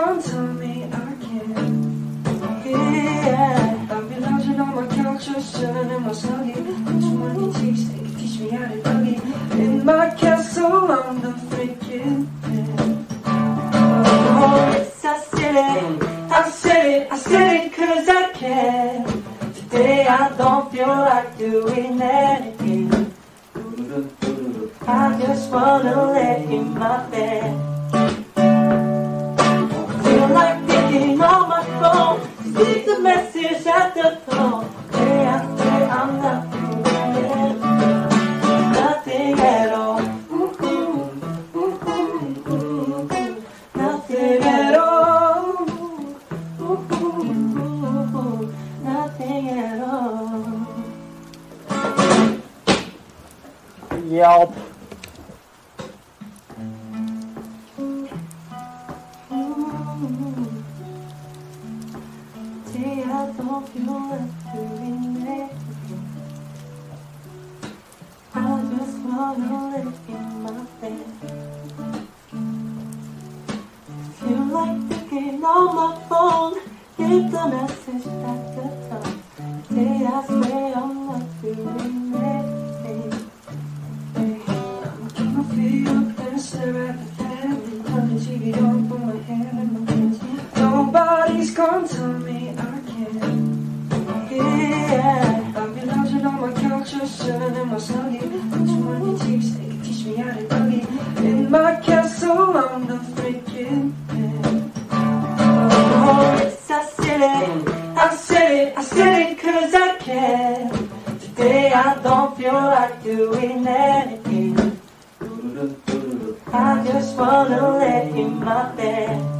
come tell me again. Yeah, I've been lounging on my couch, just chilling in my snuggie. Just money teach, they can teach me how to boogie. In my castle, I'm the freaking man. Oh, yes, I said it, I said it, I said it, cause I can. Today I don't feel like doing anything. I just wanna let him up. If you like picking on my phone, hit the message at the time. Day I swear I'm not feeling it. I'm gonna at the family. Turn the TV on, put my hand in my hands. Nobody's gonna tell me. Oh, I said it. I said it. I said it because I can. Today I don't feel like doing anything. I just want to let you my bed.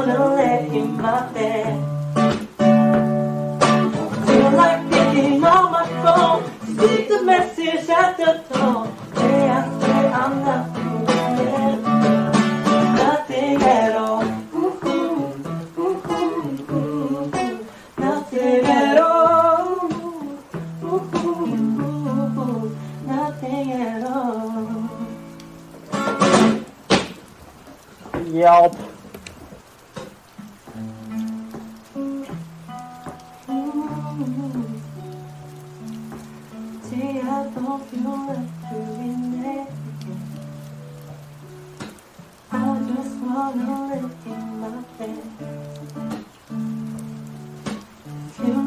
all the left in my face. Feel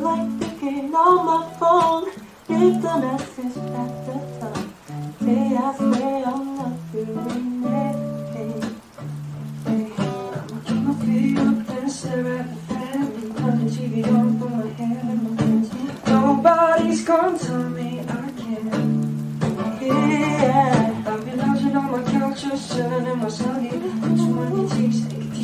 like picking up my phone. Leave the message at the top. Day I swear I'm not feeling it. I'm gonna feel your pressure at the family. Turn the TV on, put my hand in my hands. Nobody's to me I can't. Yeah, I've been lounging on my couch, just chilling in my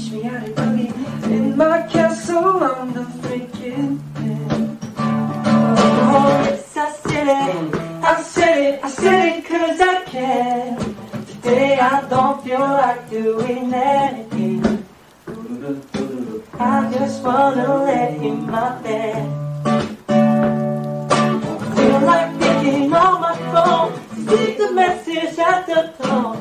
she had it buggy in my castle I'm the freaking king. Oh, yes, I said it, I said it, I said it cause I can. Today I don't feel like doing anything. I just wanna lay in my bed. I feel like picking on my phone, to the message at the tone.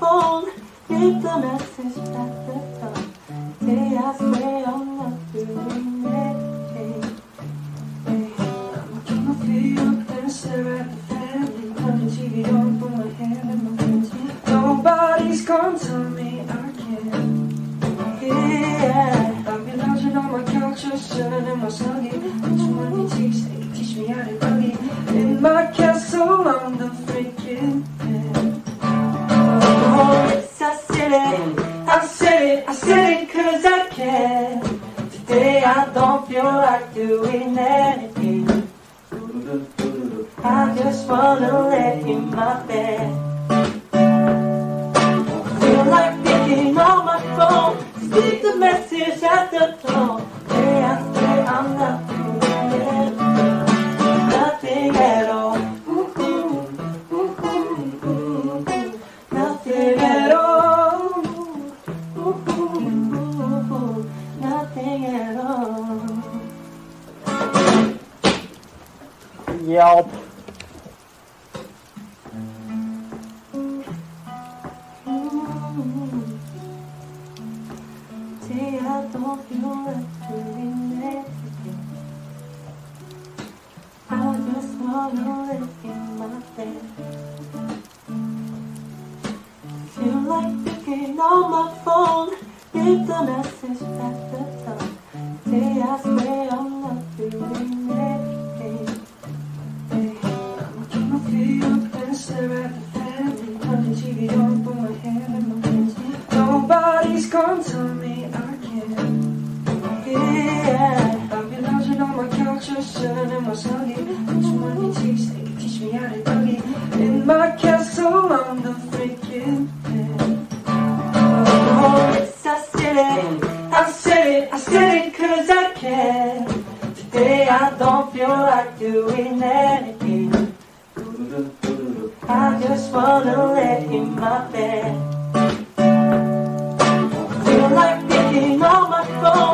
Phone. Leave the message at the. Say I swear I'm not doing Nobody's gonna tell me I can't. Yeah. I've been lounging on my couch, just chilling in my snuggie. Too many teach, they can teach me how to boogie. In my castle, I'm the freaking Yelp. See, I don't feel like doing anything. Bed. Feel like picking on my phone. Leave the message at the up and stare at the fan. Turn the TV on, put my in my pants. Nobody's gonna tell like doing anything. I just wanna lay in my bed. Feel like picking on my phone.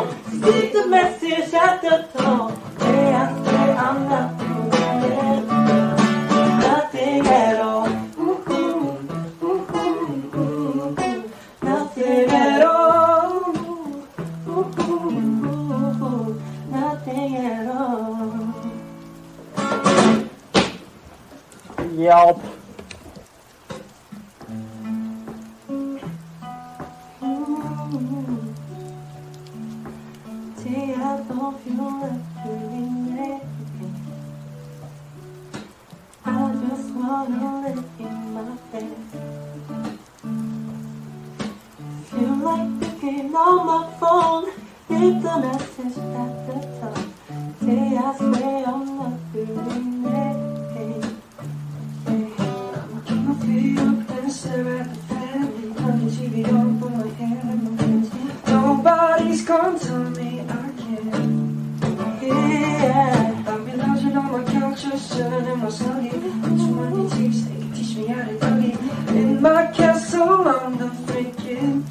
Phone. Leave the message at the top. Say I swear I'm not doing Nobody's gonna tell me I can't. Yeah. I've been lounging on my couch, just in my snuggie. Many teach, me how to boogie. In my castle, I'm the freaking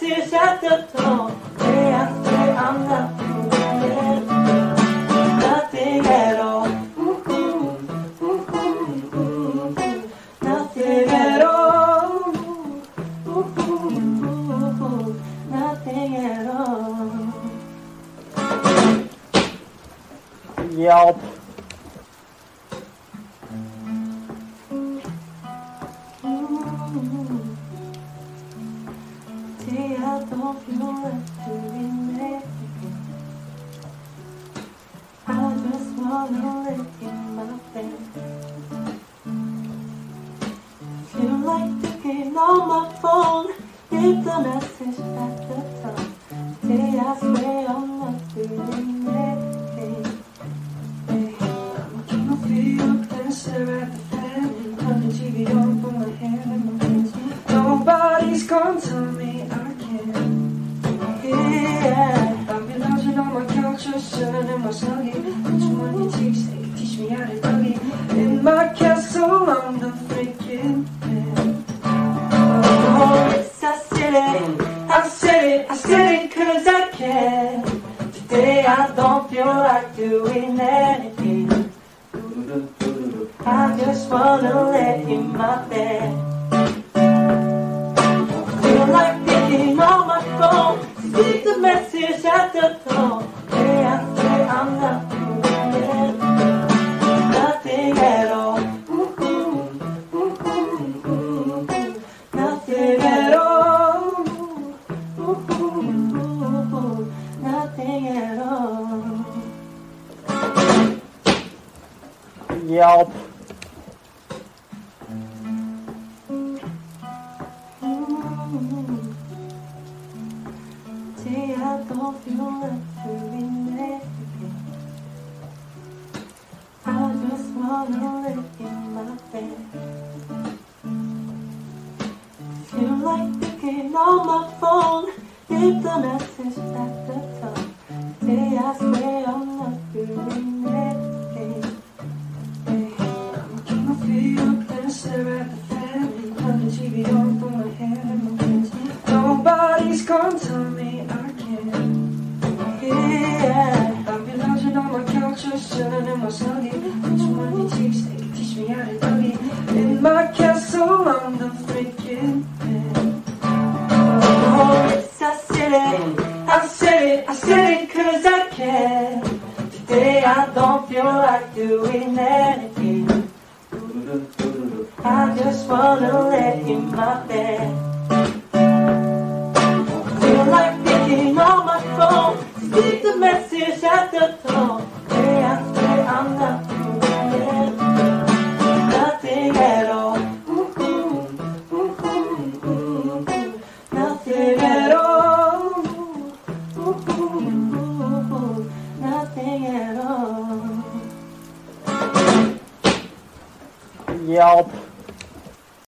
seja tão don't feel anything. I just wanna let you my bed. Feel like thinking on my phone. Leave the message at the top. Say I swear I'm not keep my feet up and stare at the fan. Turn the TV on, put my hand in my hands. Nobody's gonna tell me chilling in my snuggie. Put you on your cheeks, they can teach me how to dougie. In my castle, I'm the freaking man. Oh, yes, I said it. I said it. I said it 'cause I can. Today I don't feel like doing anything. I just wanna lay in my bed. Feel like thinking on my phone. Leave the message at the door. Bed. Feel like thinking on my phone. Leave the message at Gonna tell me I can't. Yeah. I'll be lounging on my couch, just chilling in my snuggie. Put your cheeks, they can teach me how to dougie. In my castle, I'm the freaking man. Oh, yes, I said it. I said it. I said it 'cause I can. Today I don't feel like doing anything. I just wanna lay in my on my phone. Leave the message at the